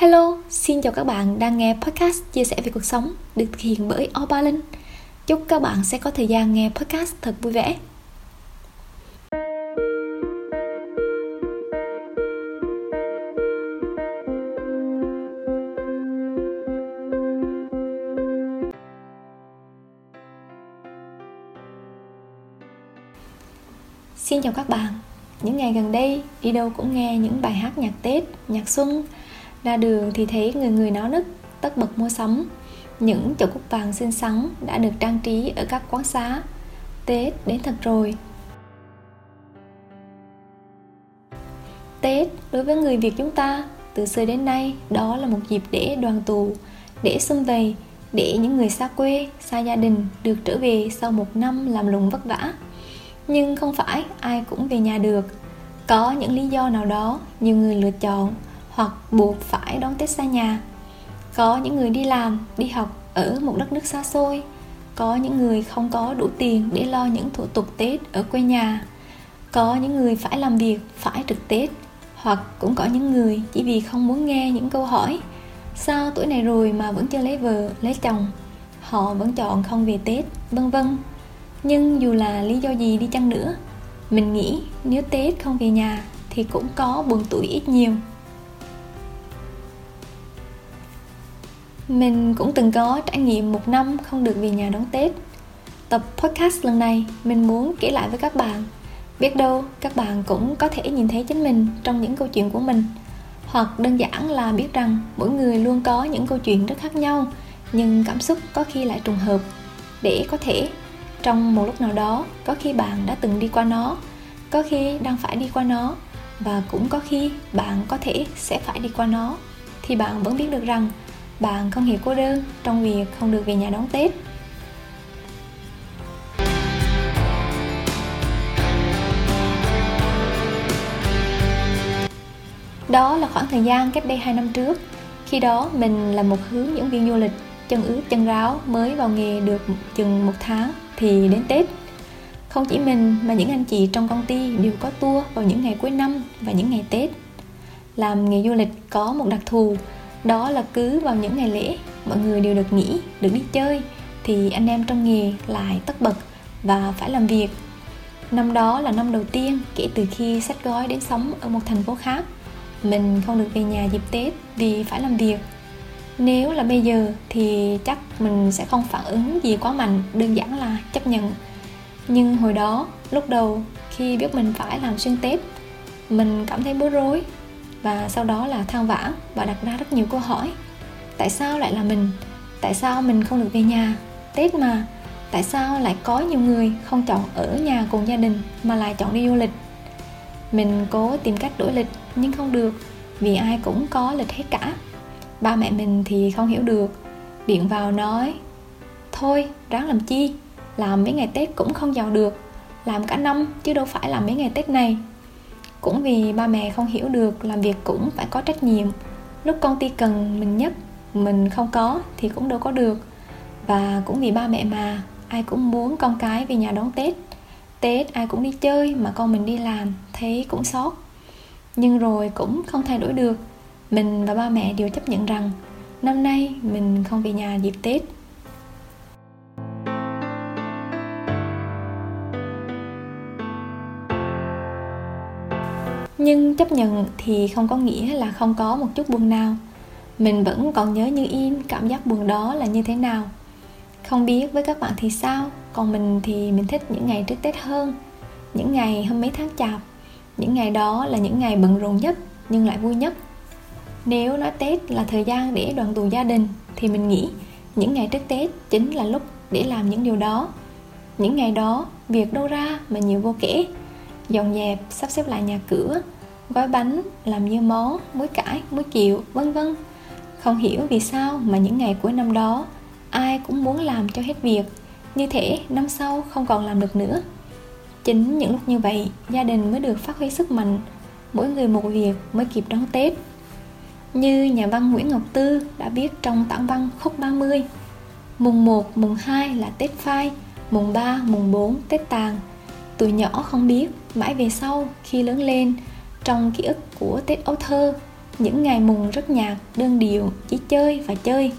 Hello, xin chào các bạn đang nghe podcast chia sẻ về cuộc sống được thực hiện bởi Oba Linh. Chúc các bạn sẽ có thời gian nghe podcast thật vui vẻ. Xin chào các bạn Những ngày gần đây đi đâu cũng nghe những bài hát nhạc Tết, nhạc xuân ra đường thì thấy người người náo nức tất bật mua sắm. Những chậu cúc vàng xinh xắn đã được trang trí ở các quán xá. Tết đến thật rồi. Tết đối với người việt chúng ta, từ xưa đến nay, đó là một dịp để đoàn tụ, để xung vầy, để những người xa quê, xa gia đình được trở về sau một năm làm lụng vất vả. Nhưng không phải ai cũng về nhà được. Có những lý do nào đó nhiều người lựa chọn hoặc buộc phải đón Tết xa nhà. Có những người đi làm, đi học ở một đất nước xa xôi, có những người không có đủ tiền để lo những thủ tục Tết ở quê nhà. Có những người phải làm việc, phải trực Tết, hoặc cũng có những người chỉ vì không muốn nghe những câu hỏi sao tuổi này rồi mà vẫn chưa lấy vợ, lấy chồng. Họ vẫn chọn không về Tết, vân vân. Nhưng dù là lý do gì đi chăng nữa, mình nghĩ nếu Tết không về nhà thì cũng có buồn tuổi ít nhiều. Mình cũng từng có trải nghiệm một năm không được về nhà đón Tết. Tập podcast lần này, mình muốn kể lại với các bạn. Biết đâu các bạn cũng có thể nhìn thấy chính mình trong những câu chuyện của mình. Hoặc đơn giản là biết rằng mỗi người luôn có những câu chuyện rất khác nhau, nhưng cảm xúc có khi lại trùng hợp để có thể, trong một lúc nào đó, có khi bạn đã từng đi qua nó, có khi đang phải đi qua nó, và cũng có khi bạn có thể sẽ phải đi qua nó, thì bạn vẫn biết được rằng bạn không hiểu cô đơn trong việc không được về nhà đón Tết. Đó là khoảng thời gian cách đây 2 năm trước. Khi đó, mình là một hướng dẫn viên du lịch, chân ướt, chân ráo mới vào nghề được chừng một tháng thì đến Tết. Không chỉ mình mà những anh chị trong công ty đều có tour vào những ngày cuối năm và những ngày Tết. Làm nghề du lịch có một đặc thù đó là cứ vào những ngày lễ, mọi người đều được nghỉ, được đi chơi, thì anh em trong nghề lại tất bật và phải làm việc. Năm đó là năm đầu tiên kể từ khi sách gói đến sống ở một thành phố khác, mình không được về nhà dịp tết vì phải làm việc. Nếu là bây giờ thì chắc mình sẽ không phản ứng gì quá mạnh, đơn giản là chấp nhận. Nhưng hồi đó, lúc đầu khi biết mình phải làm xuyên tết, mình cảm thấy bối rối và sau đó là than vãn và đặt ra rất nhiều câu hỏi. Tại sao lại là mình? Tại sao mình không được về nhà? Tết mà, tại sao lại có nhiều người không chọn ở nhà cùng gia đình mà lại chọn đi du lịch? Mình cố tìm cách đổi lịch nhưng không được, vì ai cũng có lịch hết cả. Ba mẹ mình thì không hiểu được, điện vào nói, thôi, ráng làm chi? Làm mấy ngày tết cũng không giàu được, làm cả năm chứ đâu phải làm mấy ngày tết này cũng vì ba mẹ không hiểu được làm việc cũng phải có trách nhiệm. Lúc công ty cần mình nhất, mình không có thì cũng đâu có được. Và cũng vì ba mẹ mà, ai cũng muốn con cái về nhà đón tết. Tết ai cũng đi chơi mà con mình đi làm, thấy cũng xót. Nhưng rồi cũng không thay đổi được. Mình và ba mẹ đều chấp nhận rằng năm nay mình không về nhà dịp tết. Nhưng chấp nhận thì không có nghĩa là không có một chút buồn nào. Mình vẫn còn nhớ như in cảm giác buồn đó là như thế nào. Không biết với các bạn thì sao, còn mình thì mình thích những ngày trước tết hơn. Những ngày hôm mấy tháng chạp, những ngày đó là những ngày bận rộn nhất, nhưng lại vui nhất. Nếu nói tết là thời gian để đoàn tụ gia đình, thì mình nghĩ những ngày trước tết chính là lúc để làm những điều đó. Những ngày đó, việc đâu ra mà nhiều vô kể. Dọn dẹp, sắp xếp lại nhà cửa gói bánh làm như món muối cải muối kiệu vân vân. Không hiểu vì sao mà những ngày cuối năm đó ai cũng muốn làm cho hết việc. Như thể năm sau không còn làm được nữa. Chính những lúc như vậy gia đình mới được phát huy sức mạnh mỗi người một việc mới kịp đón tết. Như nhà văn Nguyễn Ngọc Tư đã viết trong tản văn khúc 30 Mùng 1, mùng 2 là Tết phai Mùng 3, mùng 4 Tết tàng tuổi nhỏ không biết Mãi về sau khi lớn lên trong ký ức của Tết ấu thơ những ngày mùng rất nhạt, đơn điệu, chỉ chơi và chơi.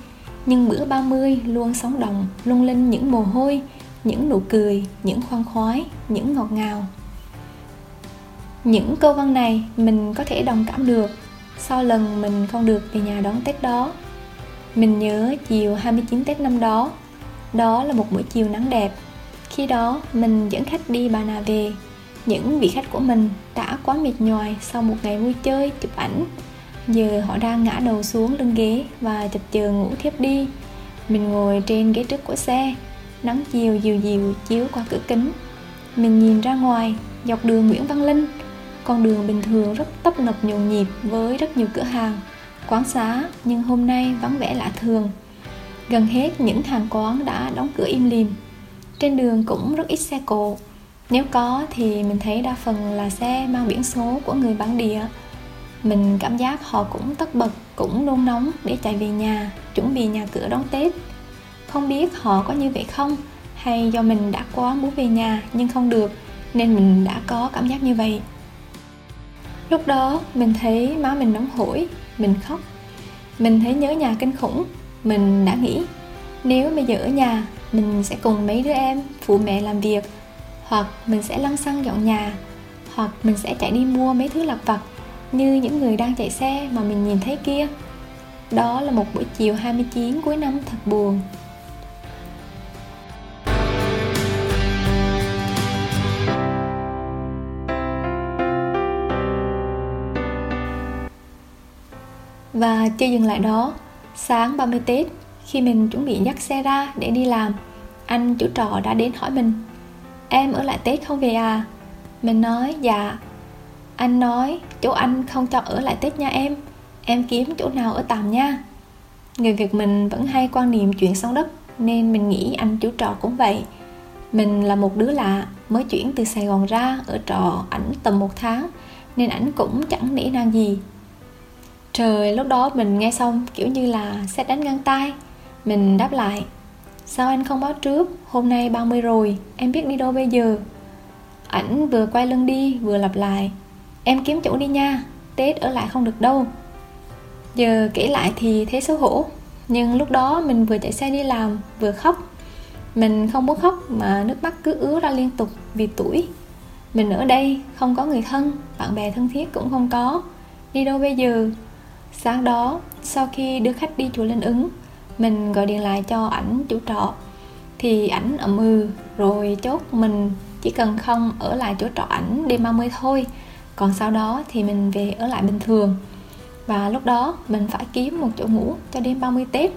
Nhưng bữa 30 luôn sóng đồng lung linh những mồ hôi, những nụ cười, những khoan khoái, những ngọt ngào. Những câu văn này mình có thể đồng cảm được Sau lần mình không được về nhà đón Tết đó. Mình nhớ chiều 29 Tết năm đó. Đó là một buổi chiều nắng đẹp. Khi đó mình dẫn khách đi Bà Nà về những vị khách của mình đã quá mệt nhoài sau một ngày vui chơi chụp ảnh. Giờ họ đang ngã đầu xuống lưng ghế và chập chờn ngủ thiếp đi. Mình ngồi trên ghế trước của xe, nắng chiều dịu dịu chiếu qua cửa kính. Mình nhìn ra ngoài, dọc đường nguyễn văn linh. Con đường bình thường rất tấp nập nhộn nhịp với rất nhiều cửa hàng, quán xá, nhưng hôm nay vắng vẻ lạ thường. Gần hết những hàng quán đã đóng cửa im lìm. Trên đường cũng rất ít xe cộ nếu có thì mình thấy đa phần là xe mang biển số của người bản địa. Mình cảm giác họ cũng tất bật, cũng nôn nóng để chạy về nhà, chuẩn bị nhà cửa đón tết. Không biết họ có như vậy không? Hay do mình đã quá muốn về nhà nhưng không được, nên mình đã có cảm giác như vậy. Lúc đó, mình thấy má mình nóng hổi, mình khóc. Mình thấy nhớ nhà kinh khủng, mình đã nghĩ, nếu bây giờ ở nhà, mình sẽ cùng mấy đứa em, phụ mẹ làm việc hoặc mình sẽ lăn xăng dọn nhà. Hoặc mình sẽ chạy đi mua mấy thứ lặt vặt như những người đang chạy xe mà mình nhìn thấy kia. Đó là một buổi chiều 29 cuối năm thật buồn. Và chưa dừng lại đó, sáng 30 Tết, khi mình chuẩn bị dắt xe ra để đi làm, anh chủ trọ đã đến hỏi mình Em ở lại Tết không về à? Mình nói dạ. Anh nói, chỗ anh không cho ở lại Tết nha em. Em kiếm chỗ nào ở tạm nha. Người Việt mình vẫn hay quan niệm chuyện sông đất, Nên mình nghĩ anh chủ trọ cũng vậy. Mình là một đứa lạ, Mới chuyển từ Sài Gòn ra Ở trọ ảnh tầm một tháng, Nên ảnh cũng chẳng nể nang gì. Trời, lúc đó mình nghe xong Kiểu như là xét đánh ngang tay Mình đáp lại Sao anh không báo trước? Hôm nay 30 rồi, Em biết đi đâu bây giờ? Ảnh vừa quay lưng đi, vừa lặp lại. Em kiếm chỗ đi nha, Tết ở lại không được đâu. Giờ kể lại thì thấy xấu hổ. Nhưng lúc đó mình vừa chạy xe đi làm, Vừa khóc. Mình không muốn khóc mà nước mắt cứ ứa ra liên tục vì tuổi. Mình ở đây, không có người thân, Bạn bè thân thiết cũng không có. Đi đâu bây giờ? Sáng đó, sau khi đưa khách đi chùa Linh ứng mình gọi điện lại cho ảnh chủ trọ. Thì ảnh ậm ừ rồi chốt mình, chỉ cần không ở lại chỗ trọ ảnh đêm 30 thôi. Còn sau đó thì mình về ở lại bình thường. Và lúc đó mình phải kiếm một chỗ ngủ cho đêm 30 Tết.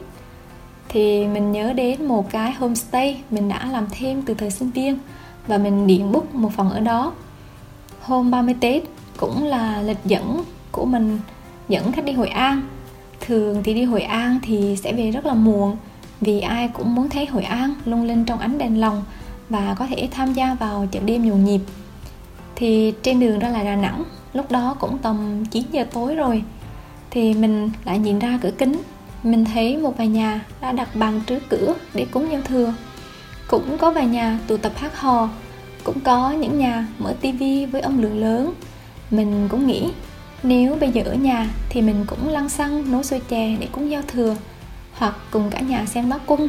Thì mình nhớ đến một cái homestay mình đã làm thêm từ thời sinh viên và mình điện book một phòng ở đó. Hôm 30 Tết cũng là lịch dẫn của mình, dẫn khách đi Hội An thường thì đi Hội An thì sẽ về rất là muộn, vì ai cũng muốn thấy Hội An lung linh trong ánh đèn lồng và có thể tham gia vào chợ đêm nhộn nhịp. Thì trên đường ra lại Đà Nẵng, lúc đó cũng tầm 9 giờ tối rồi, thì mình lại nhìn ra cửa kính. Mình thấy một vài nhà đã đặt bàn trước cửa để cúng giao thừa. Cũng có vài nhà tụ tập hát hò, cũng có những nhà mở tivi với âm lượng lớn. Mình cũng nghĩ nếu bây giờ ở nhà thì mình cũng lăn xăng, nấu xôi chè để cúng giao thừa, hoặc cùng cả nhà xem bát cung.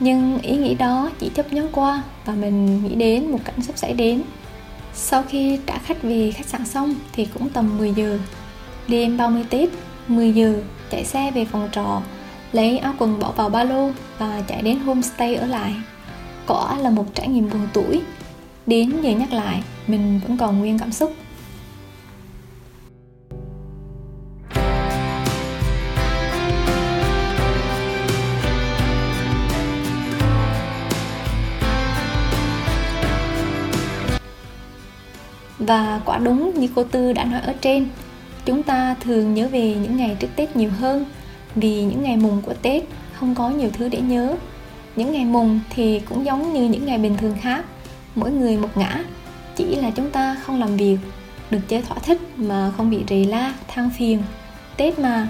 Nhưng ý nghĩ đó chỉ chấp nhón qua và mình nghĩ đến một cảnh sắp xảy đến. Sau khi trả khách về khách sạn xong thì cũng tầm 10 giờ. Đêm 30 Tết 10 giờ chạy xe về phòng trọ, lấy áo quần bỏ vào ba lô và chạy đến homestay ở lại. Quả là một trải nghiệm buồn tuổi đến giờ nhắc lại, mình vẫn còn nguyên cảm xúc. Và quả đúng như cô Tư đã nói ở trên Chúng ta thường nhớ về những ngày trước Tết nhiều hơn Vì những ngày mùng của Tết không có nhiều thứ để nhớ. Những ngày mùng thì cũng giống như những ngày bình thường khác Mỗi người một ngã Chỉ là chúng ta không làm việc Được chơi thỏa thích mà không bị rầy la, than phiền. Tết mà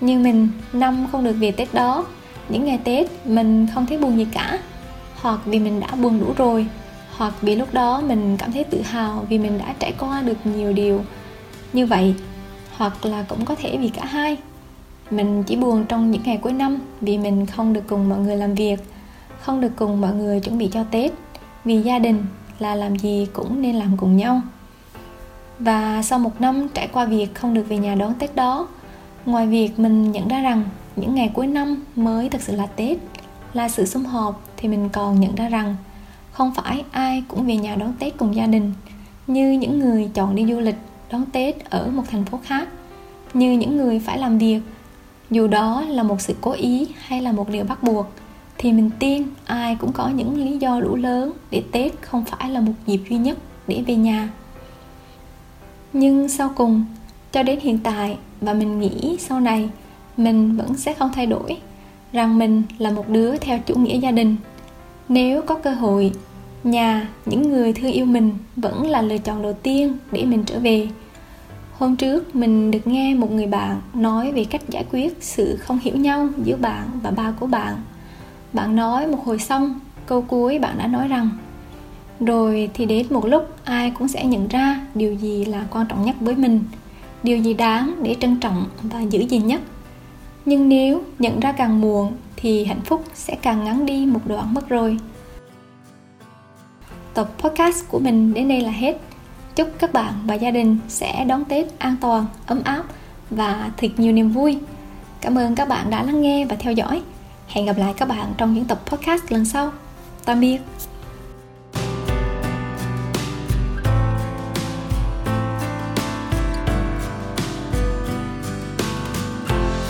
Như mình, năm không được về Tết đó Những ngày Tết mình không thấy buồn gì cả Hoặc vì mình đã buồn đủ rồi hoặc vì lúc đó mình cảm thấy tự hào vì mình đã trải qua được nhiều điều như vậy. Hoặc là cũng có thể vì cả hai. Mình chỉ buồn trong những ngày cuối năm vì mình không được cùng mọi người làm việc, không được cùng mọi người chuẩn bị cho tết. Vì gia đình là làm gì cũng nên làm cùng nhau. Và sau một năm trải qua việc không được về nhà đón tết đó, ngoài việc mình nhận ra rằng những ngày cuối năm mới thực sự là tết, là sự sum họp thì mình còn nhận ra rằng không phải ai cũng về nhà đón tết cùng gia đình, như những người chọn đi du lịch, đón tết ở một thành phố khác, như những người phải làm việc. Dù đó là một sự cố ý hay là một điều bắt buộc, thì mình tin ai cũng có những lý do đủ lớn để tết không phải là một dịp duy nhất để về nhà. Nhưng sau cùng, cho đến hiện tại và mình nghĩ sau này, mình vẫn sẽ không thay đổi rằng mình là một đứa theo chủ nghĩa gia đình nếu có cơ hội, nhà, những người thương yêu mình vẫn là lựa chọn đầu tiên để mình trở về. Hôm trước, mình được nghe một người bạn nói về cách giải quyết sự không hiểu nhau giữa bạn và ba của bạn. Bạn nói một hồi xong, câu cuối bạn đã nói rằng, rồi thì đến một lúc, ai cũng sẽ nhận ra điều gì là quan trọng nhất với mình, điều gì đáng để trân trọng và giữ gìn nhất. Nhưng nếu nhận ra càng muộn thì hạnh phúc sẽ càng ngắn đi một đoạn mất rồi. Tập podcast của mình đến đây là hết. Chúc các bạn và gia đình sẽ đón tết an toàn, ấm áp và thật nhiều niềm vui. Cảm ơn các bạn đã lắng nghe và theo dõi. Hẹn gặp lại các bạn trong những tập podcast lần sau. Tạm biệt.